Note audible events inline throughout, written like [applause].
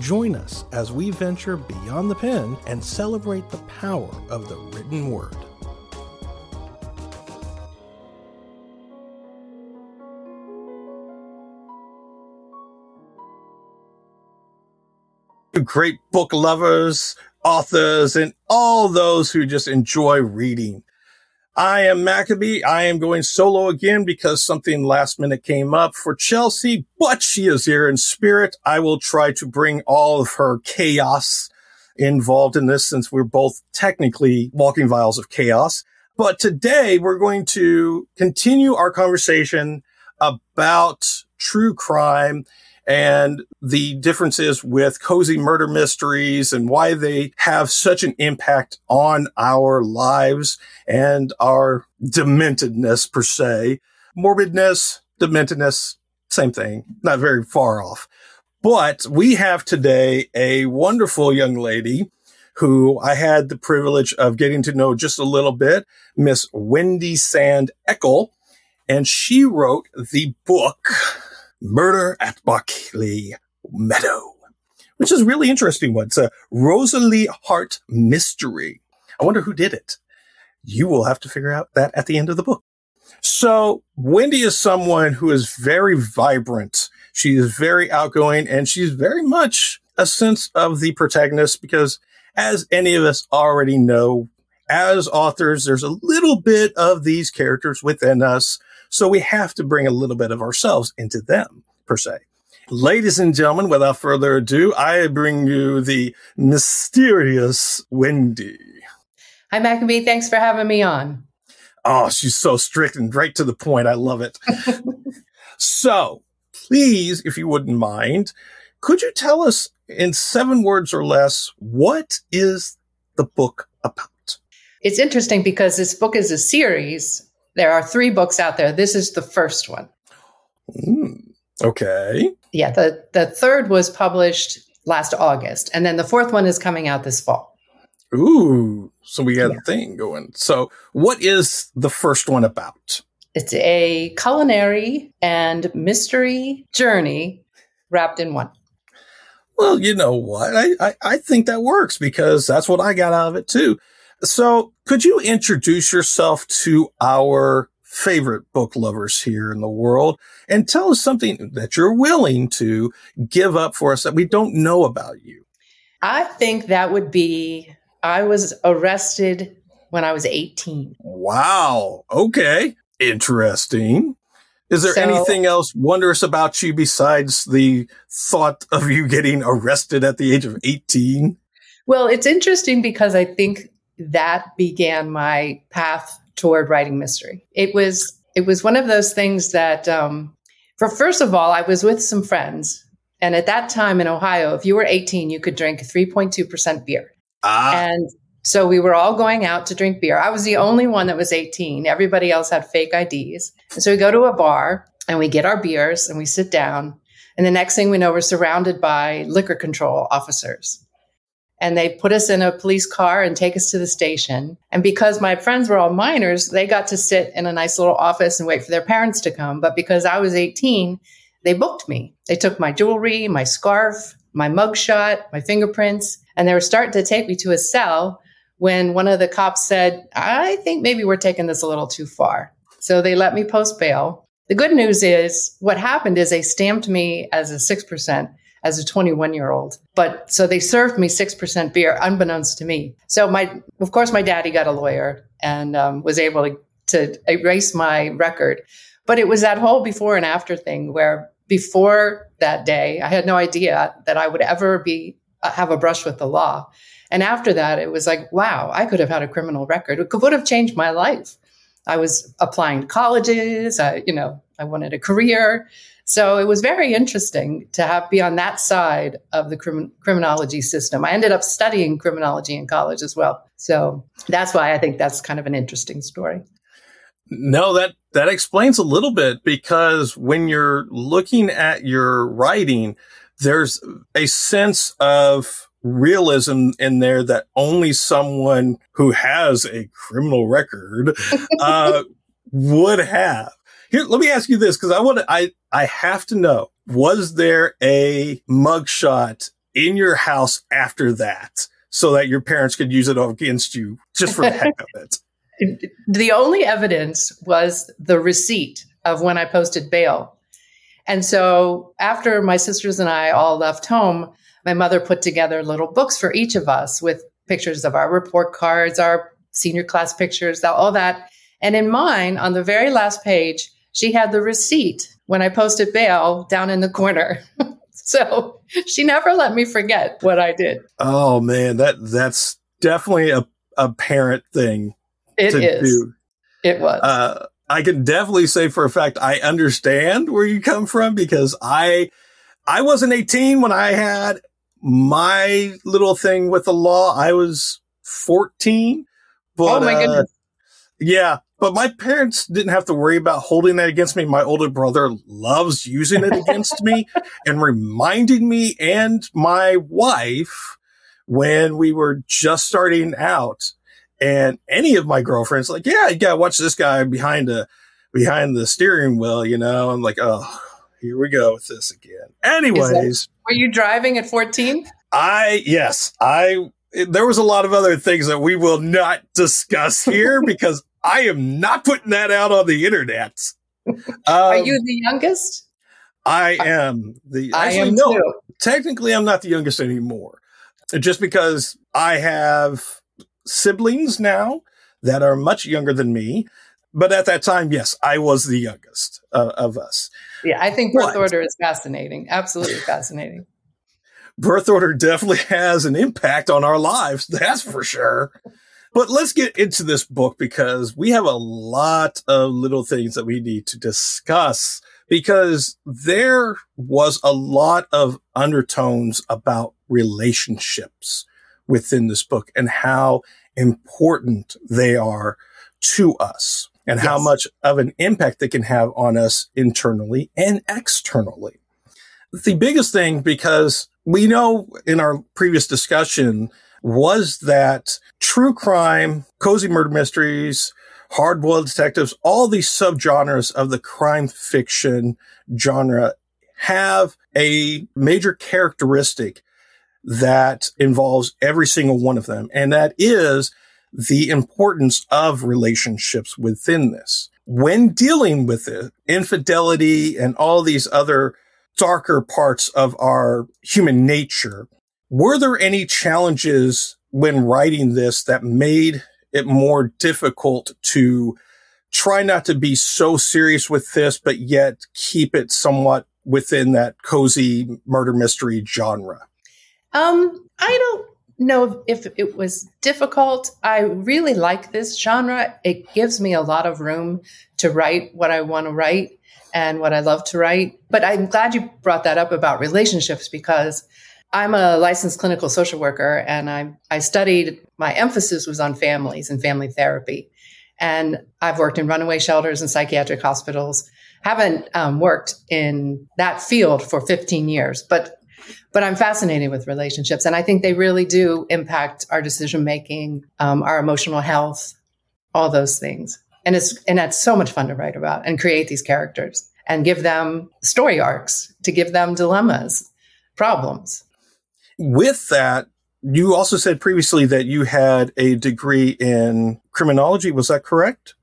join us as we venture beyond the pen and celebrate the power of the written word. Great book lovers, authors, and all those who just enjoy reading. I am Maccabee. I am going solo again because something last minute came up for Chelsea, but she is here in spirit. I will try to bring all of her chaos involved in this since we're both technically walking vials of chaos. But today we're going to continue our conversation about true crime and the differences with cozy murder mysteries and why they have such an impact on our lives and our dementedness per se. Morbidness, dementedness, same thing, not very far off. But we have today a wonderful young lady who I had the privilege of getting to know just a little bit, Miss Wendy Sand Eckel. And she wrote the book Murder at Barclay Meadow, which is really interesting one. It's a Rosalie Hart mystery. I wonder who did it. You will have to figure out that at the end of the book. So Wendy is someone who is very vibrant. She is very outgoing and she's very much a sense of the protagonist because as any of us already know, as authors, there's a little bit of these characters within us so we have to bring a little bit of ourselves into them, per se. Ladies and gentlemen, without further ado, I bring you the mysterious Wendy. Hi, Maccabee. Thanks for having me on. Oh, she's so strict and right to the point. I love it. [laughs] so, please, if you wouldn't mind, could you tell us in seven words or less what is the book about? It's interesting because this book is a series there are three books out there. This is the first one. Mm, okay. Yeah, the, the third was published last August, and then the fourth one is coming out this fall. Ooh, so we got yeah. a thing going. So, what is the first one about? It's a culinary and mystery journey wrapped in one. Well, you know what? I, I, I think that works because that's what I got out of it too. So could you introduce yourself to our favorite book lovers here in the world and tell us something that you're willing to give up for us that we don't know about you? I think that would be I was arrested when I was 18. Wow. Okay. Interesting. Is there so, anything else wondrous about you besides the thought of you getting arrested at the age of 18? Well, it's interesting because I think that began my path toward writing mystery. It was it was one of those things that um, for first of all, I was with some friends, and at that time in Ohio, if you were 18, you could drink 3.2% beer. Ah. And so we were all going out to drink beer. I was the only one that was 18. Everybody else had fake IDs. And so we go to a bar and we get our beers and we sit down. And the next thing we know, we're surrounded by liquor control officers and they put us in a police car and take us to the station. And because my friends were all minors, they got to sit in a nice little office and wait for their parents to come. But because I was 18, they booked me. They took my jewelry, my scarf, my mugshot, my fingerprints, and they were starting to take me to a cell when one of the cops said, I think maybe we're taking this a little too far. So they let me post bail. The good news is what happened is they stamped me as a 6% as a 21 year old. But so they served me 6% beer unbeknownst to me. So my, of course, my daddy got a lawyer and um, was able to, to erase my record. But it was that whole before and after thing where before that day, I had no idea that I would ever be uh, have a brush with the law. And after that, it was like, wow, I could have had a criminal record. It would have changed my life. I was applying to colleges. I, you know, I wanted a career. So it was very interesting to have be on that side of the crim- criminology system. I ended up studying criminology in college as well. So that's why I think that's kind of an interesting story. No, that that explains a little bit because when you're looking at your writing, there's a sense of realism in there that only someone who has a criminal record [laughs] uh, would have. Here, let me ask you this because I want to. I I have to know: was there a mugshot in your house after that, so that your parents could use it against you just for the heck of it? [laughs] The only evidence was the receipt of when I posted bail. And so after my sisters and I all left home, my mother put together little books for each of us with pictures of our report cards, our senior class pictures, all that. And in mine, on the very last page, she had the receipt when I posted bail down in the corner. [laughs] so she never let me forget what I did. Oh man, that that's definitely a, a parent thing. It is. Do. It was. Uh, I can definitely say for a fact I understand where you come from because I I wasn't 18 when I had my little thing with the law, I was 14. But, oh my goodness. Uh, yeah. But my parents didn't have to worry about holding that against me. My older brother loves using it against me [laughs] and reminding me and my wife when we were just starting out. And any of my girlfriends like, yeah, you gotta watch this guy behind the, behind the steering wheel, you know, I'm like, oh, here we go with this again. Anyways, were you driving at 14? I yes, I there was a lot of other things that we will not discuss here [laughs] because I am not putting that out on the internet. Um, Are you the youngest? I am the. I am no, too. Technically, I'm not the youngest anymore. Just because I have siblings now that are much younger than me. But at that time, yes, I was the youngest uh, of us. Yeah, I think birth but, order is fascinating. Absolutely fascinating. [laughs] Birth order definitely has an impact on our lives. That's for sure. But let's get into this book because we have a lot of little things that we need to discuss because there was a lot of undertones about relationships within this book and how important they are to us and yes. how much of an impact they can have on us internally and externally. The biggest thing, because we know in our previous discussion, was that true crime, cozy murder mysteries, hard boiled detectives, all these subgenres of the crime fiction genre have a major characteristic that involves every single one of them. And that is the importance of relationships within this. When dealing with it, infidelity and all these other darker parts of our human nature, were there any challenges when writing this that made it more difficult to try not to be so serious with this, but yet keep it somewhat within that cozy murder mystery genre? Um, I don't know if it was difficult. I really like this genre. It gives me a lot of room to write what I want to write and what I love to write. But I'm glad you brought that up about relationships because I'm a licensed clinical social worker and I, I studied, my emphasis was on families and family therapy. And I've worked in runaway shelters and psychiatric hospitals. Haven't um, worked in that field for 15 years, but but I'm fascinated with relationships, and I think they really do impact our decision making, um, our emotional health, all those things. And it's and that's so much fun to write about and create these characters and give them story arcs to give them dilemmas, problems. With that, you also said previously that you had a degree in criminology. Was that correct?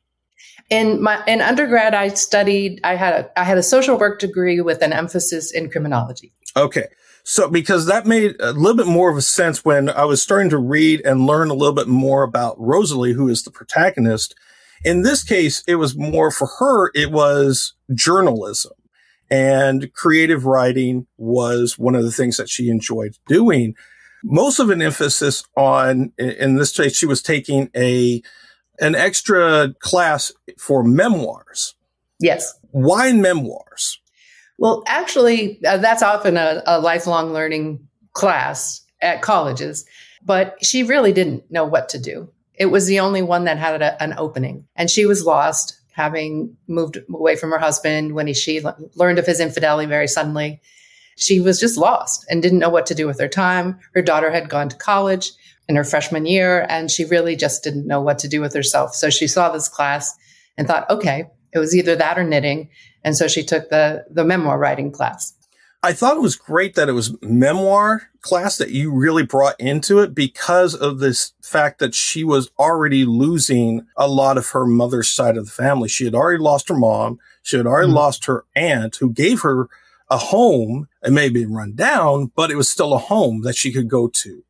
In my in undergrad, I studied. I had a I had a social work degree with an emphasis in criminology. Okay, so because that made a little bit more of a sense when I was starting to read and learn a little bit more about Rosalie, who is the protagonist. In this case, it was more for her. It was journalism and creative writing was one of the things that she enjoyed doing most of an emphasis on, in this case, she was taking a, an extra class for memoirs. Yes. Why memoirs? Well, actually, uh, that's often a, a lifelong learning class at colleges, but she really didn't know what to do. It was the only one that had a, an opening, and she was lost, having moved away from her husband when he, she learned of his infidelity very suddenly she was just lost and didn't know what to do with her time. Her daughter had gone to college in her freshman year, and she really just didn't know what to do with herself. So she saw this class and thought, okay, it was either that or knitting. And so she took the, the memoir writing class. I thought it was great that it was memoir class that you really brought into it because of this fact that she was already losing a lot of her mother's side of the family. She had already lost her mom. She had already mm-hmm. lost her aunt who gave her a home. It may have been run down, but it was still a home that she could go to.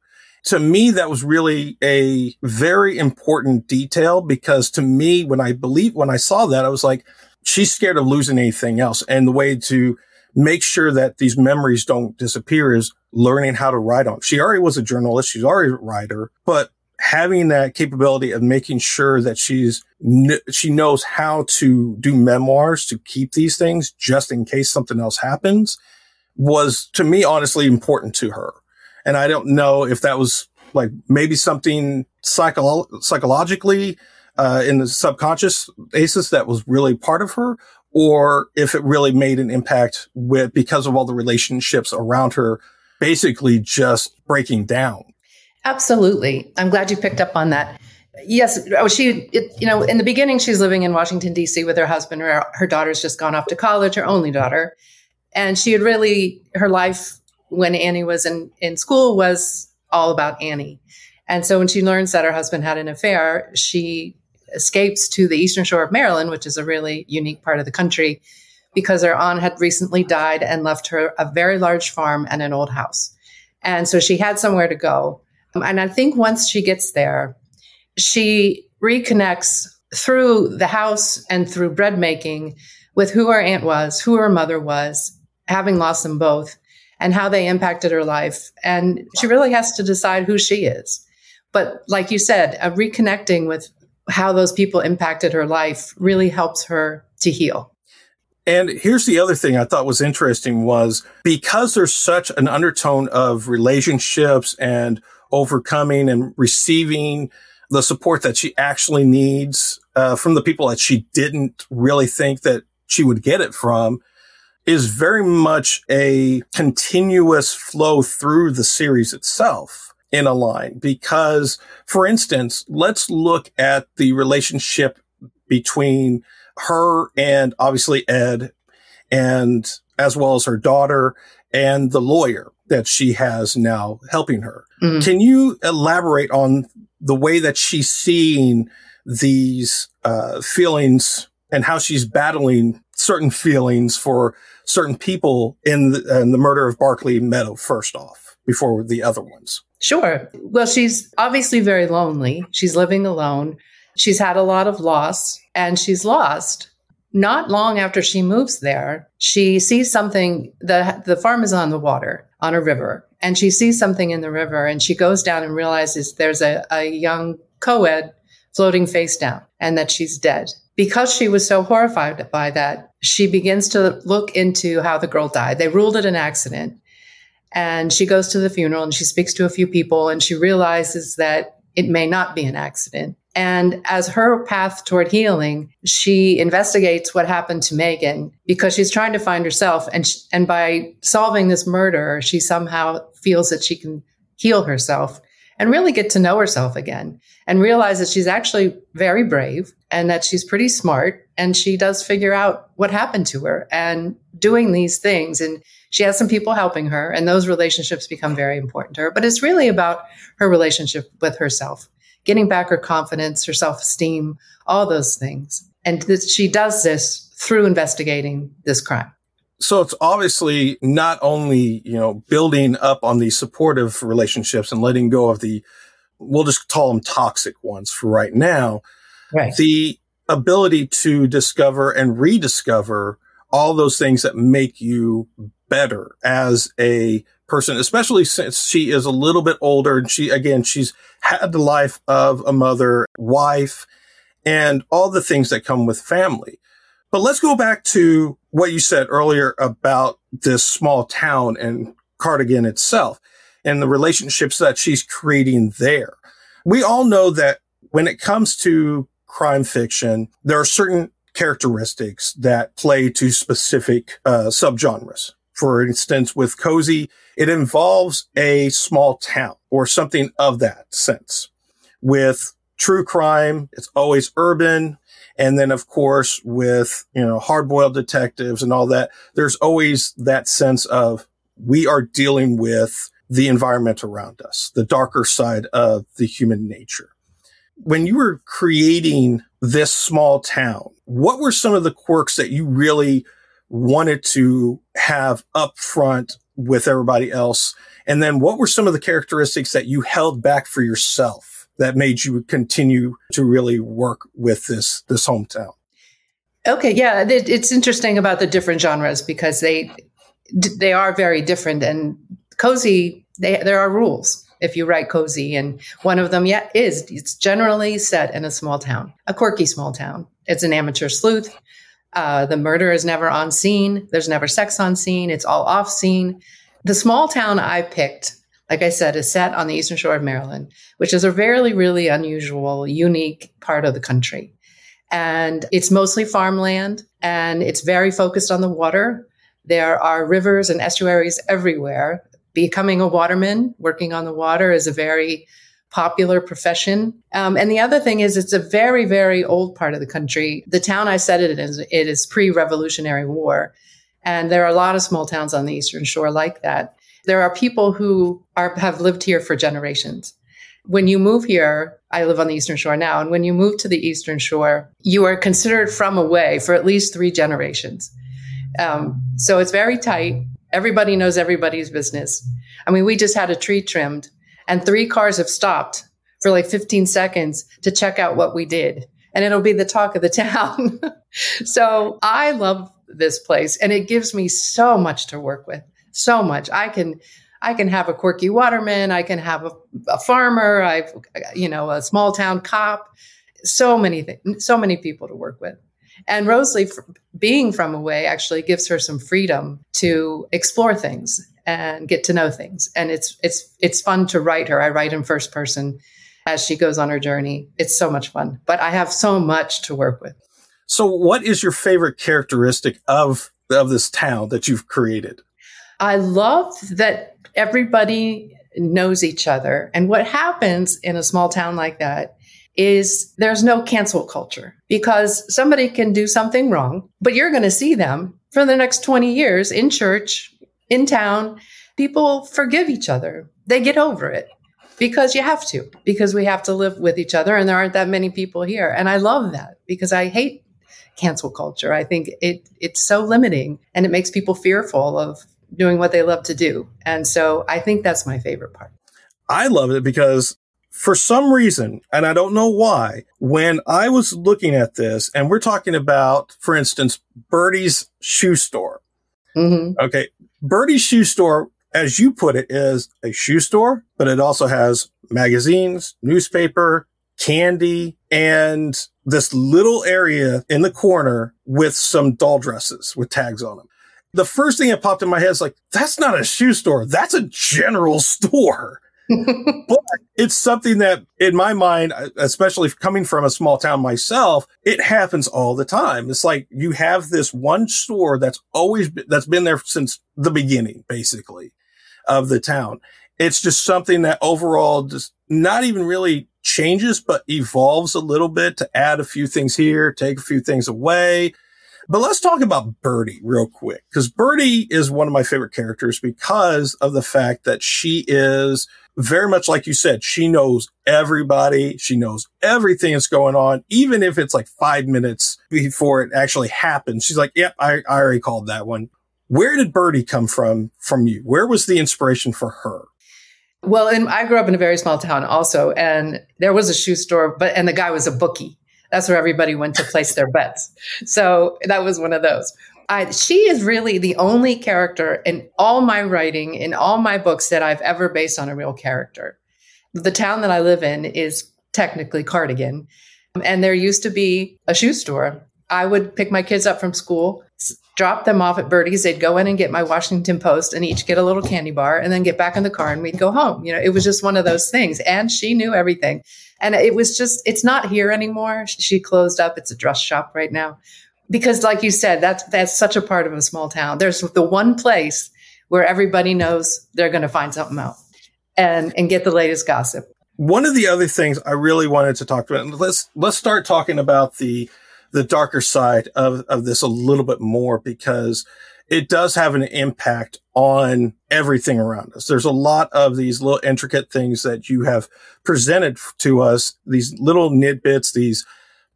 To me, that was really a very important detail because to me, when I believe, when I saw that, I was like, she's scared of losing anything else. And the way to make sure that these memories don't disappear is learning how to write on. She already was a journalist. She's already a writer, but having that capability of making sure that she's she knows how to do memoirs to keep these things just in case something else happens was to me honestly important to her and i don't know if that was like maybe something psycho- psychologically uh, in the subconscious basis that was really part of her or if it really made an impact with because of all the relationships around her basically just breaking down Absolutely. I'm glad you picked up on that. Yes, oh, she, it, you know, in the beginning, she's living in Washington, D.C. with her husband. Her, her daughter's just gone off to college, her only daughter. And she had really, her life when Annie was in, in school was all about Annie. And so when she learns that her husband had an affair, she escapes to the eastern shore of Maryland, which is a really unique part of the country, because her aunt had recently died and left her a very large farm and an old house. And so she had somewhere to go. And I think once she gets there, she reconnects through the house and through bread making with who her aunt was, who her mother was, having lost them both, and how they impacted her life. And she really has to decide who she is. But like you said, reconnecting with how those people impacted her life really helps her to heal. And here's the other thing I thought was interesting was because there's such an undertone of relationships and overcoming and receiving the support that she actually needs uh, from the people that she didn't really think that she would get it from is very much a continuous flow through the series itself in a line. Because, for instance, let's look at the relationship between her and obviously Ed and as well as her daughter and the lawyer that she has now helping her. Mm-hmm. Can you elaborate on the way that she's seeing these uh, feelings and how she's battling certain feelings for certain people in the, in the murder of Barclay Meadow, first off, before the other ones? Sure. Well, she's obviously very lonely. She's living alone. She's had a lot of loss and she's lost not long after she moves there, she sees something. The, the farm is on the water, on a river, and she sees something in the river and she goes down and realizes there's a, a young co ed floating face down and that she's dead. Because she was so horrified by that, she begins to look into how the girl died. They ruled it an accident. And she goes to the funeral and she speaks to a few people and she realizes that it may not be an accident. And as her path toward healing, she investigates what happened to Megan because she's trying to find herself. And, she, and by solving this murder, she somehow feels that she can heal herself and really get to know herself again and realize that she's actually very brave and that she's pretty smart and she does figure out what happened to her and doing these things. And she has some people helping her and those relationships become very important to her. But it's really about her relationship with herself, getting back her confidence, her self esteem, all those things. And th- she does this through investigating this crime. So it's obviously not only, you know, building up on these supportive relationships and letting go of the, we'll just call them toxic ones for right now. Right. The ability to discover and rediscover all those things that make you better as a person, especially since she is a little bit older and she, again, she's had the life of a mother, wife, and all the things that come with family. But let's go back to what you said earlier about this small town and Cardigan itself and the relationships that she's creating there. We all know that when it comes to crime fiction, there are certain characteristics that play to specific uh, subgenres. For instance, with Cozy, it involves a small town or something of that sense. With true crime, it's always urban, and then, of course, with, you know, hard boiled detectives and all that, there's always that sense of we are dealing with the environment around us, the darker side of the human nature. When you were creating this small town, what were some of the quirks that you really wanted to have up front with everybody else? And then what were some of the characteristics that you held back for yourself? That made you continue to really work with this this hometown? Okay, yeah, it's interesting about the different genres because they they are very different. And cozy, they, there are rules if you write cozy, and one of them, yeah, is it's generally set in a small town, a quirky small town. It's an amateur sleuth. Uh, the murder is never on scene. There's never sex on scene. It's all off scene. The small town I picked like I said, is set on the eastern shore of Maryland, which is a very, really unusual, unique part of the country. And it's mostly farmland and it's very focused on the water. There are rivers and estuaries everywhere. Becoming a waterman, working on the water, is a very popular profession. Um, and the other thing is, it's a very, very old part of the country. The town I said it is, it is pre-Revolutionary War, and there are a lot of small towns on the Eastern Shore like that. There are people who are, have lived here for generations. When you move here, I live on the Eastern Shore now, and when you move to the Eastern Shore, you are considered from away for at least three generations. Um, so it's very tight. Everybody knows everybody's business. I mean, we just had a tree trimmed, and three cars have stopped for like 15 seconds to check out what we did. And it'll be the talk of the [laughs] town. so I love this place, and it gives me so much to work with so much. I can I can have a quirky waterman, I can have a, a farmer, I've you know a small town cop, so many things, so many people to work with. And Rosalie, being from away, actually gives her some freedom to explore things and get to know things. And it's it's it's fun to write her. I write in first person as she goes on her journey. It's so much fun. But I have so much to work with. So, what is your favorite characteristic of of this town that you've created? I love that everybody knows each other. And what happens in a small town like that is there's no cancel culture because somebody can do something wrong, but you're going to see them for the next 20 years in church, in town. People forgive each other. They get over it because you have to, because we have to live with each other and there aren't that many people here. And I love that because I hate cancel culture. I think it it's so limiting and it makes people fearful of doing what they love to do. And so I think that's my favorite part. I love it because for some reason, and I don't know why, when I was looking at this and we're talking about, for instance, Birdie's shoe store. Mm-hmm. Okay. Birdie's shoe store, as you put it, is a shoe store, but it also has magazines, newspaper, candy, and this little area in the corner with some doll dresses with tags on them the first thing that popped in my head is like, that's not a shoe store. That's a general store. [laughs] but it's something that in my mind, especially coming from a small town myself, it happens all the time. It's like you have this one store that's always, been, that's been there since the beginning, basically of the town. It's just something that overall just not even really changes, but evolves a little bit to add a few things here, take a few things away. But let's talk about Birdie real quick, because Birdie is one of my favorite characters because of the fact that she is very much like you said, she knows everybody. She knows everything that's going on, even if it's like five minutes before it actually happens. She's like, yep, I, I already called that one. Where did Birdie come from from you? Where was the inspiration for her? Well, and I grew up in a very small town also, and there was a shoe store, but and the guy was a bookie. That's where everybody went to place their bets. So that was one of those. I, she is really the only character in all my writing, in all my books that I've ever based on a real character. The town that I live in is technically Cardigan, and there used to be a shoe store. I would pick my kids up from school, drop them off at Birdie's. They'd go in and get my Washington Post and each get a little candy bar and then get back in the car and we'd go home. You know, it was just one of those things. And she knew everything. And it was just, it's not here anymore. She closed up. It's a dress shop right now because like you said that's that's such a part of a small town there's the one place where everybody knows they're going to find something out and and get the latest gossip one of the other things i really wanted to talk about let's let's start talking about the the darker side of of this a little bit more because it does have an impact on everything around us. There's a lot of these little intricate things that you have presented to us, these little nitbits, these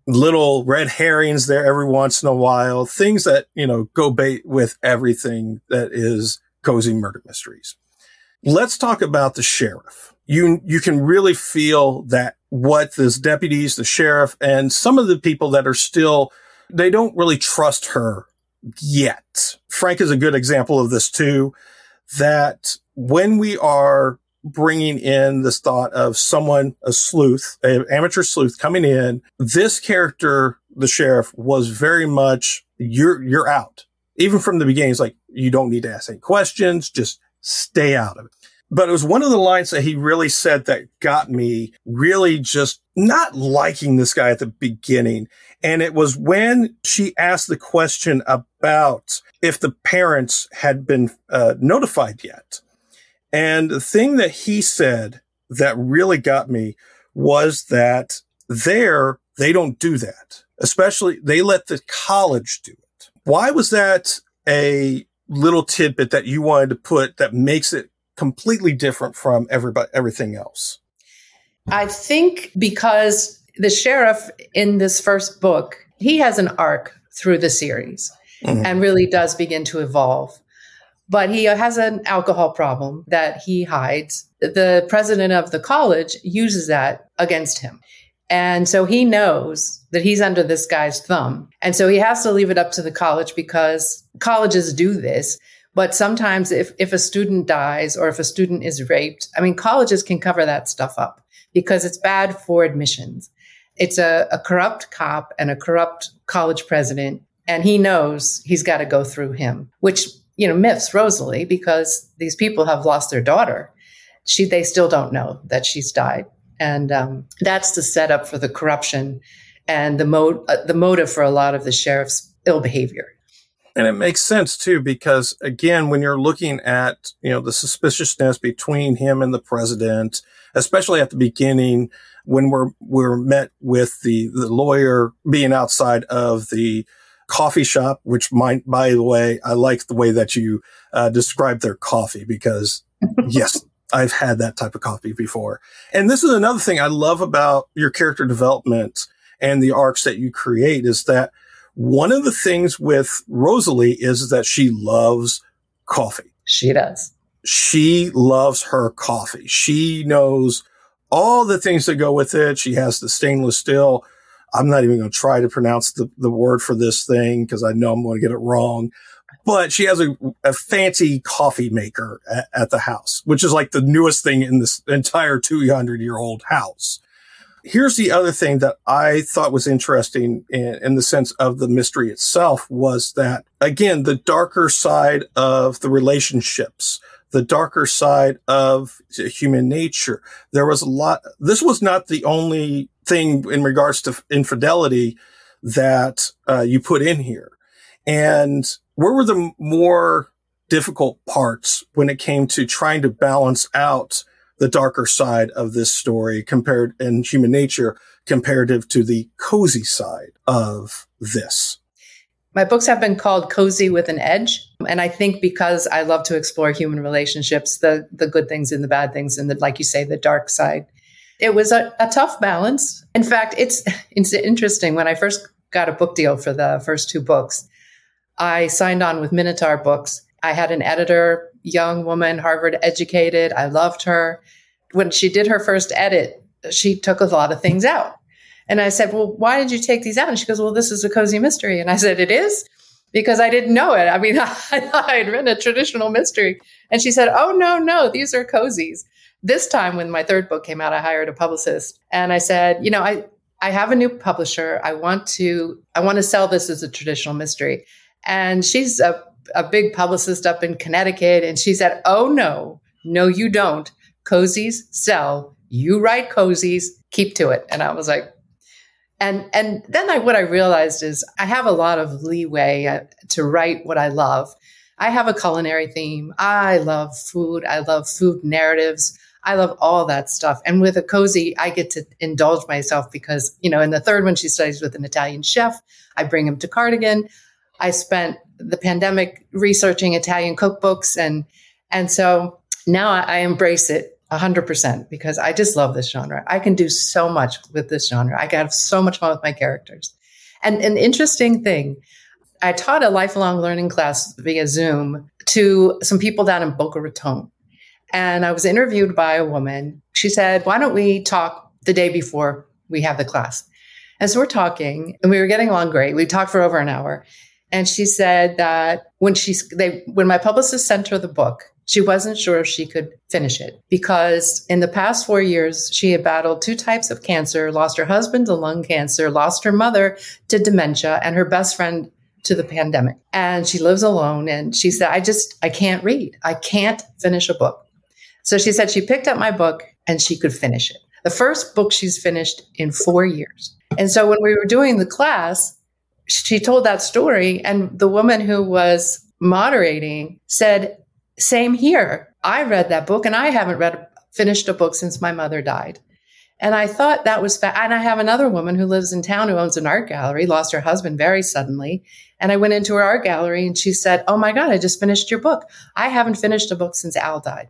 little red herrings there every once in a while, things that, you know, go bait with everything that is cozy murder mysteries. Let's talk about the sheriff. You, you can really feel that what this deputies, the sheriff and some of the people that are still, they don't really trust her yet. Frank is a good example of this too, that when we are bringing in this thought of someone, a sleuth, an amateur sleuth coming in. This character, the sheriff, was very much you're you're out. Even from the beginning, it's like you don't need to ask any questions, just stay out of it. But it was one of the lines that he really said that got me really just not liking this guy at the beginning. And it was when she asked the question about if the parents had been uh, notified yet. And the thing that he said that really got me was that there, they don't do that. Especially, they let the college do it. Why was that a little tidbit that you wanted to put that makes it completely different from everybody, everything else? I think because the sheriff in this first book, he has an arc through the series mm-hmm. and really does begin to evolve but he has an alcohol problem that he hides. The president of the college uses that against him. And so he knows that he's under this guy's thumb. And so he has to leave it up to the college because colleges do this. But sometimes if, if a student dies or if a student is raped, I mean, colleges can cover that stuff up because it's bad for admissions. It's a, a corrupt cop and a corrupt college president. And he knows he's got to go through him, which you know, myths Rosalie because these people have lost their daughter. She, they still don't know that she's died. And um, that's the setup for the corruption and the, mo- uh, the motive for a lot of the sheriff's ill behavior. And it makes sense too, because again, when you're looking at, you know, the suspiciousness between him and the president, especially at the beginning, when we're, we're met with the, the lawyer being outside of the coffee shop, which might, by the way, I like the way that you uh, describe their coffee because [laughs] yes, I've had that type of coffee before. And this is another thing I love about your character development and the arcs that you create is that one of the things with Rosalie is that she loves coffee. She does. She loves her coffee. She knows all the things that go with it. She has the stainless steel I'm not even going to try to pronounce the, the word for this thing because I know I'm going to get it wrong. But she has a, a fancy coffee maker at, at, the house, which is like the newest thing in this entire 200 year old house. Here's the other thing that I thought was interesting in, in the sense of the mystery itself was that again, the darker side of the relationships, the darker side of human nature. There was a lot. This was not the only thing in regards to infidelity that uh, you put in here. And where were the more difficult parts when it came to trying to balance out the darker side of this story compared in human nature comparative to the cozy side of this. My books have been called Cozy with an Edge. And I think because I love to explore human relationships, the, the good things and the bad things, and the, like you say, the dark side. It was a, a tough balance. In fact, it's, [laughs] it's interesting. When I first got a book deal for the first two books, I signed on with Minotaur Books. I had an editor, young woman, Harvard educated. I loved her. When she did her first edit, she took a lot of things out. And I said, Well, why did you take these out? And she goes, Well, this is a cozy mystery. And I said, It is? Because I didn't know it. I mean, [laughs] I thought I'd written a traditional mystery. And she said, Oh, no, no, these are cozies. This time, when my third book came out, I hired a publicist and I said, You know, I, I have a new publisher. I want to I want to sell this as a traditional mystery. And she's a, a big publicist up in Connecticut. And she said, Oh no, no, you don't. Cozies sell. You write cozies, keep to it. And I was like, and and then I, what I realized is I have a lot of leeway uh, to write what I love. I have a culinary theme. I love food. I love food narratives. I love all that stuff. And with a cozy, I get to indulge myself because, you know, in the third one, she studies with an Italian chef. I bring him to Cardigan. I spent the pandemic researching Italian cookbooks. And, and so now I, I embrace it 100% because I just love this genre. I can do so much with this genre. I can have so much fun with my characters. And an interesting thing, I taught a lifelong learning class via Zoom to some people down in Boca Raton. And I was interviewed by a woman. She said, Why don't we talk the day before we have the class? And so we're talking and we were getting along great. We talked for over an hour. And she said that when she, they, when my publicist sent her the book, she wasn't sure if she could finish it because in the past four years, she had battled two types of cancer, lost her husband to lung cancer, lost her mother to dementia, and her best friend to the pandemic. And she lives alone. And she said, I just, I can't read. I can't finish a book. So she said she picked up my book and she could finish it. The first book she's finished in four years. And so when we were doing the class, she told that story. And the woman who was moderating said, same here. I read that book and I haven't read finished a book since my mother died. And I thought that was fa- and I have another woman who lives in town who owns an art gallery, lost her husband very suddenly. And I went into her art gallery and she said, "Oh my god, I just finished your book. I haven't finished a book since Al died."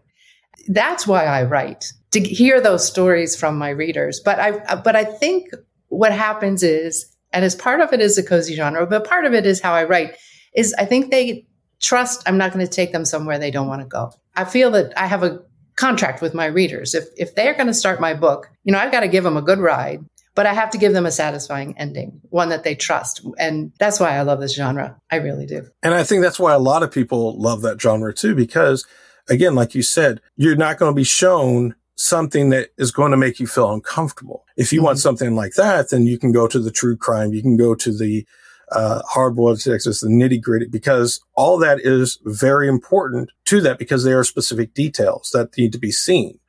That's why I write to hear those stories from my readers. But I but I think what happens is and as part of it is a cozy genre, but part of it is how I write is I think they trust I'm not going to take them somewhere they don't want to go. I feel that I have a contract with my readers. If if they're going to start my book, you know, I've got to give them a good ride, but I have to give them a satisfying ending, one that they trust. And that's why I love this genre. I really do. And I think that's why a lot of people love that genre too because again, like you said, you're not going to be shown something that is going to make you feel uncomfortable. If you mm-hmm. want something like that, then you can go to the true crime, you can go to the uh, hard-boiled detectives, the nitty gritty, because all that is very important to that because there are specific details that need to be seen.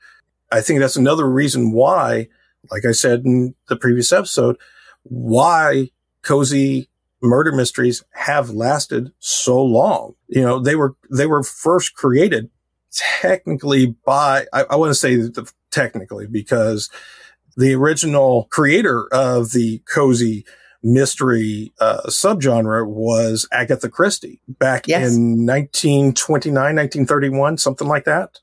I think that's another reason why, like I said in the previous episode, why cozy murder mysteries have lasted so long. You know, they were, they were first created technically by, I, I want to say the, technically because the original creator of the cozy mystery uh, subgenre was Agatha Christie back yes. in 1929, 1931, something like that.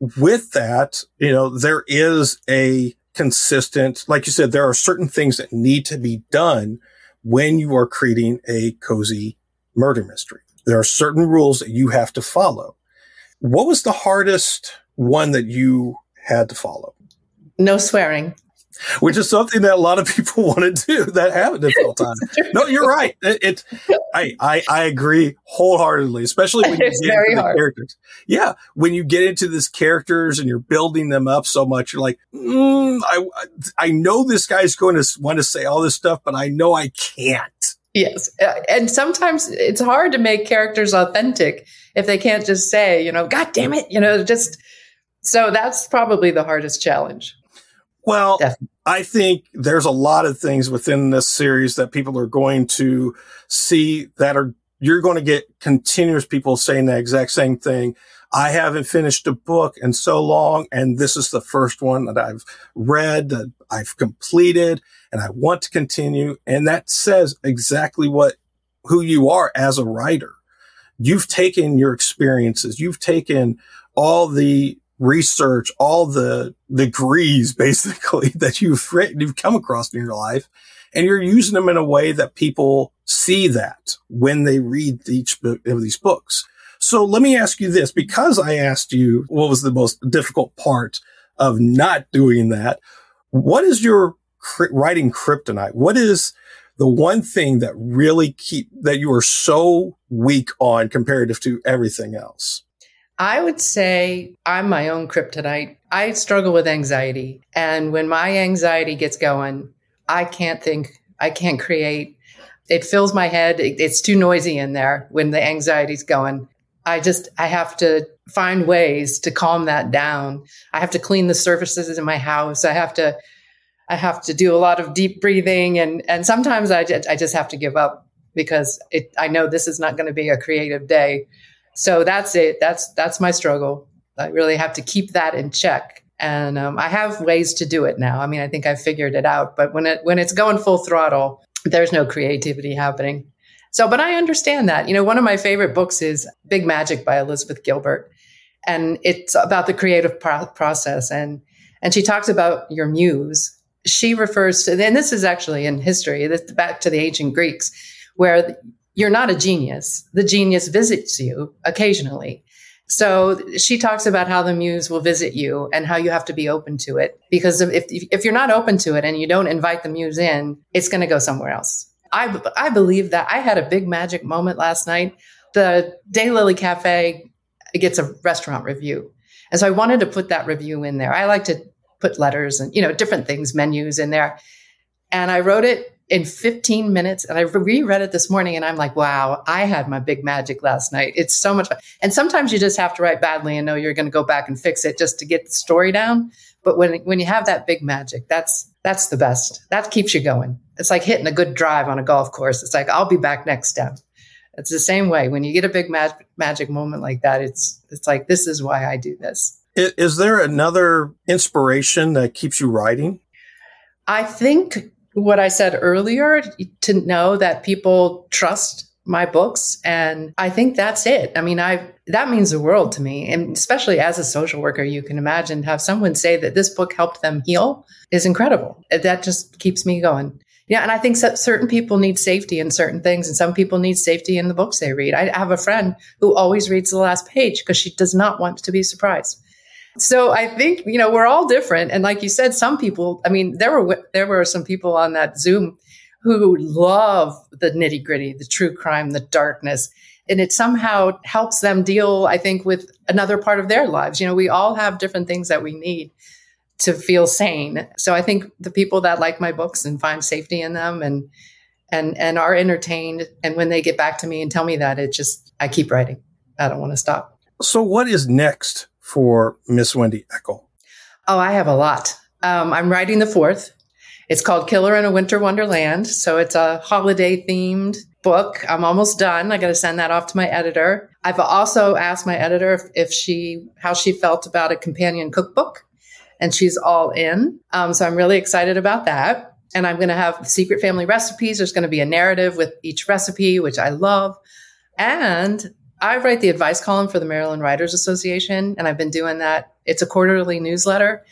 With that, you know, there is a consistent, like you said, there are certain things that need to be done when you are creating a cozy murder mystery. There are certain rules that you have to follow. What was the hardest one that you had to follow? No swearing which is something that a lot of people [laughs] want to do that have a difficult time. no, you're right. It, it I, I, I agree wholeheartedly, especially when you it's get into the characters. Yeah, when you get into these characters and you're building them up so much, you're like, mm, I, I know this guy's going to want to say all this stuff, but I know I can't. Yes, uh, and sometimes it's hard to make characters authentic if they can't just say, you know, God damn it, you know, just. So that's probably the hardest challenge. Well, Definitely. I think there's a lot of things within this series that people are going to see that are you're going to get continuous people saying the exact same thing. I haven't finished a book in so long. And this is the first one that I've read that I've completed and I want to continue. And that says exactly what, who you are as a writer. You've taken your experiences. You've taken all the research, all the degrees [laughs] basically that you've written, you've come across in your life and you're using them in a way that people see that when they read each of these books. So let me ask you this, because I asked you what was the most difficult part of not doing that. What is your cri- writing kryptonite? What is the one thing that really keep that you are so weak on comparative to everything else? I would say I'm my own kryptonite. I struggle with anxiety. And when my anxiety gets going, I can't think, I can't create. It fills my head. It's too noisy in there when the anxiety's going. I just, I have to find ways to calm that down. I have to clean the surfaces in my house. I have to, I have to do a lot of deep breathing. And, and sometimes I I just have to give up because it, I know this is not going to be a creative day. So that's it. That's, that's my struggle. I really have to keep that in check. And um, I have ways to do it now. I mean, I think I've figured it out. But when it when it's going full throttle, there's no creativity happening. So, but I understand that. You know, one of my favorite books is Big Magic by Elizabeth Gilbert, and it's about the creative pro- process. and And she talks about your muse. She refers to, and this is actually in history, this back to the ancient Greeks, where you're not a genius. The genius visits you occasionally. So she talks about how the muse will visit you and how you have to be open to it. Because if, if you're not open to it and you don't invite the muse in, it's going to go somewhere else. I, I believe that I had a big magic moment last night. The Daylily Cafe gets a restaurant review. And so I wanted to put that review in there. I like to put letters and, you know, different things, menus in there. And I wrote it in 15 minutes. And I reread it this morning and I'm like, wow, I had my big magic last night. It's so much fun. And sometimes you just have to write badly and know you're going to go back and fix it just to get the story down. But when, when you have that big magic, that's, that's the best. That keeps you going. It's like hitting a good drive on a golf course. It's like, I'll be back next step. It's the same way. When you get a big mag- magic moment like that, it's, it's like, this is why I do this. Is there another inspiration that keeps you writing? I think what I said earlier to know that people trust my books and I think that's it. I mean, I that means the world to me. And especially as a social worker, you can imagine to have someone say that this book helped them heal is incredible. That just keeps me going. Yeah, and I think certain people need safety in certain things, and some people need safety in the books they read. I have a friend who always reads the last page because she does not want to be surprised. So I think, you know, we're all different. And like you said, some people, I mean, there were, there were some people on that Zoom who love the nitty gritty, the true crime, the darkness. And it somehow helps them deal, I think, with another part of their lives. You know, we all have different things that we need to feel sane. So I think the people that like my books and find safety in them and and and are entertained and when they get back to me and tell me that it just I keep writing. I don't want to stop. So what is next for Miss Wendy Eckel? Oh, I have a lot. Um, I'm writing the fourth. It's called Killer in a Winter Wonderland. So it's a holiday themed book. I'm almost done. I got to send that off to my editor. I've also asked my editor if, if, she, how she felt about a companion cookbook and she's all in. Um, so I'm really excited about that. And I'm going to have secret family recipes. There's going to be a narrative with each recipe, which I love. And I write the advice column for the Maryland Writers Association, and I've been doing that. It's a quarterly newsletter.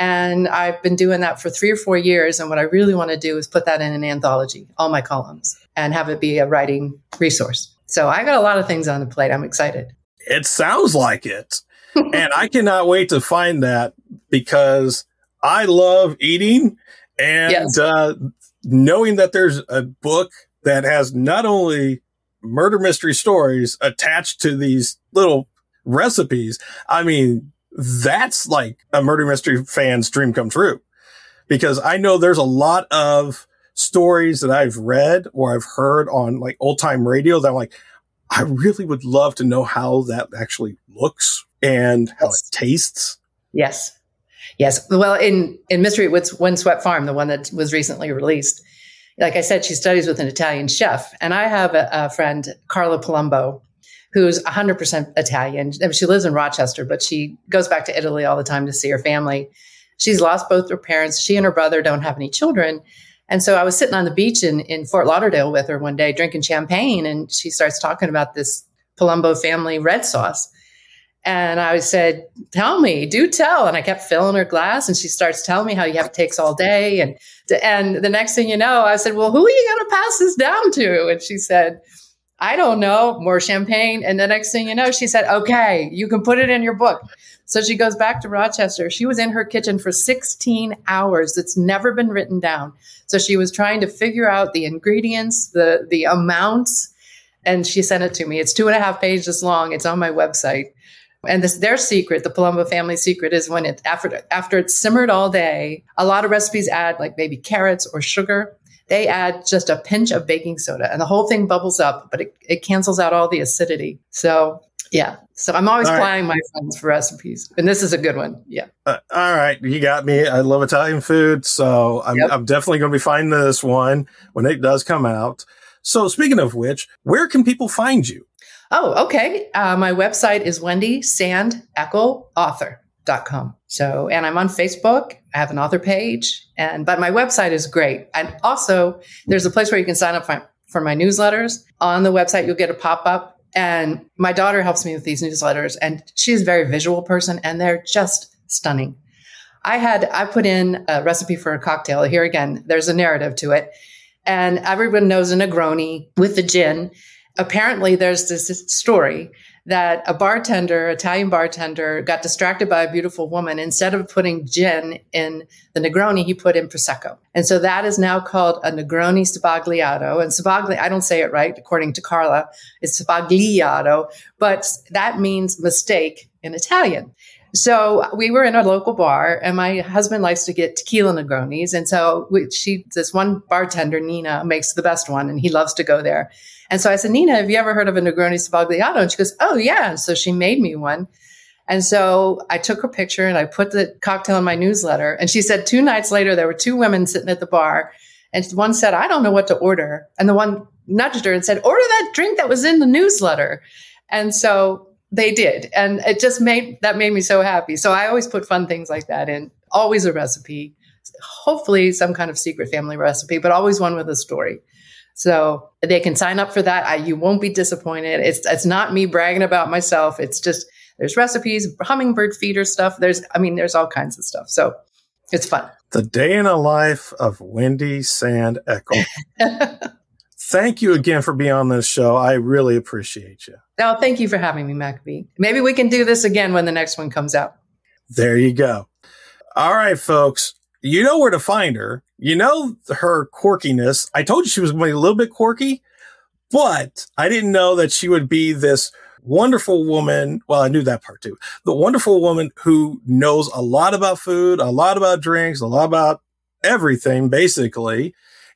And I've been doing that for three or four years. And what I really want to do is put that in an anthology, all my columns, and have it be a writing resource. So I got a lot of things on the plate. I'm excited. It sounds like it. [laughs] and I cannot wait to find that because I love eating and yes. uh, knowing that there's a book that has not only murder mystery stories attached to these little recipes. I mean, that's like a murder mystery fan's dream come true because I know there's a lot of stories that I've read or I've heard on like old time radio that I'm like, I really would love to know how that actually looks and how it tastes. Yes. Yes. Well, in, in Mystery Windswept Farm, the one that was recently released, like I said, she studies with an Italian chef. And I have a, a friend, Carla Palumbo, who's 100% Italian. She lives in Rochester, but she goes back to Italy all the time to see her family. She's lost both her parents. She and her brother don't have any children. And so I was sitting on the beach in, in Fort Lauderdale with her one day drinking champagne, and she starts talking about this Palumbo family red sauce. And I said, Tell me, do tell. And I kept filling her glass, and she starts telling me how you have takes all day. And, and the next thing you know, I said, Well, who are you going to pass this down to? And she said, I don't know, more champagne. And the next thing you know, she said, Okay, you can put it in your book. So she goes back to Rochester. She was in her kitchen for 16 hours. It's never been written down. So she was trying to figure out the ingredients, the the amounts, and she sent it to me. It's two and a half pages long. It's on my website. And this, their secret, the Palumbo family secret, is when it after after it's simmered all day. A lot of recipes add like maybe carrots or sugar. They add just a pinch of baking soda, and the whole thing bubbles up, but it, it cancels out all the acidity. So yeah. So I'm always all right. my friends for recipes, and this is a good one. Yeah. Uh, all right, you got me. I love Italian food, so I'm, yep. I'm definitely going to be finding this one when it does come out. So speaking of which, where can people find you? Oh, okay. Uh, my website is Wendy Sand Author.com. So, and I'm on Facebook. I have an author page, and but my website is great. And also, there's a place where you can sign up for, for my newsletters. On the website, you'll get a pop up and my daughter helps me with these newsletters, and she's a very visual person, and they're just stunning. I had I put in a recipe for a cocktail. Here again, there's a narrative to it, and everyone knows a Negroni with the gin. Apparently, there's this story that a bartender, Italian bartender, got distracted by a beautiful woman. Instead of putting gin in the Negroni, he put in Prosecco. And so that is now called a Negroni Sbagliato. And Sbagli, I don't say it right, according to Carla, it's Sbagliato, but that means mistake in Italian. So we were in a local bar, and my husband likes to get tequila Negronis, and so we, she, this one bartender, Nina, makes the best one, and he loves to go there. And so I said, Nina, have you ever heard of a Negroni Sbagliato? And she goes, Oh yeah. And So she made me one. And so I took her picture and I put the cocktail in my newsletter. And she said two nights later there were two women sitting at the bar, and one said, "I don't know what to order," and the one nudged her and said, "Order that drink that was in the newsletter." And so they did. And it just made that made me so happy. So I always put fun things like that in, always a recipe, hopefully some kind of secret family recipe, but always one with a story. So they can sign up for that. I, you won't be disappointed. It's, it's not me bragging about myself. It's just, there's recipes, hummingbird feeder stuff. There's, I mean, there's all kinds of stuff. So it's fun. The day in a life of Wendy Sand Eckel. [laughs] thank you again for being on this show. I really appreciate you. Oh, thank you for having me, Maccabee. Maybe we can do this again when the next one comes out. There you go. All right, folks. You know where to find her. You know her quirkiness. I told you she was going to be a little bit quirky, but I didn't know that she would be this wonderful woman. Well, I knew that part too. The wonderful woman who knows a lot about food, a lot about drinks, a lot about everything, basically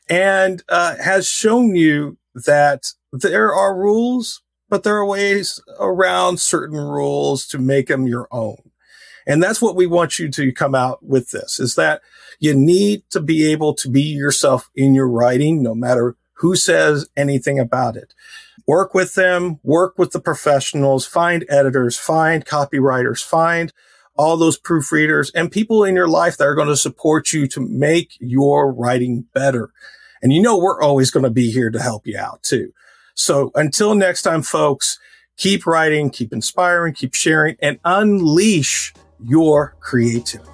and uh, has shown you that there are rules, but there are ways around certain rules to make them your own. And that's what we want you to come out with this is that you need to be able to be yourself in your writing, no matter who says anything about it. Work with them, work with the professionals, find editors, find copywriters, find all those proofreaders and people in your life that are going to support you to make your writing better. And you know, we're always going to be here to help you out too. So until next time, folks, keep writing, keep inspiring, keep sharing and unleash your creativity.